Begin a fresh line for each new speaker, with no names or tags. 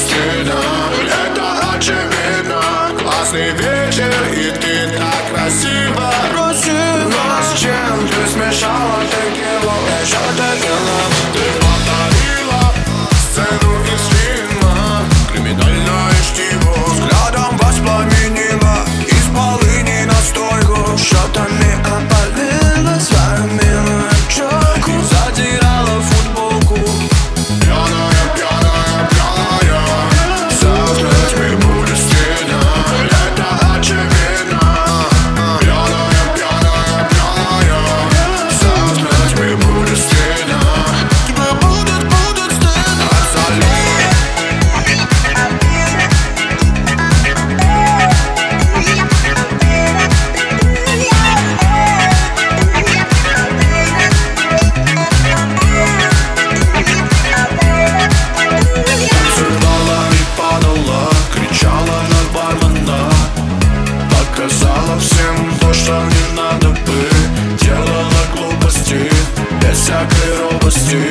стенам Это очевидно. Классный вечер и ты так красиво Делала всем то, что не надо бы Делала глупости Без всякой робости.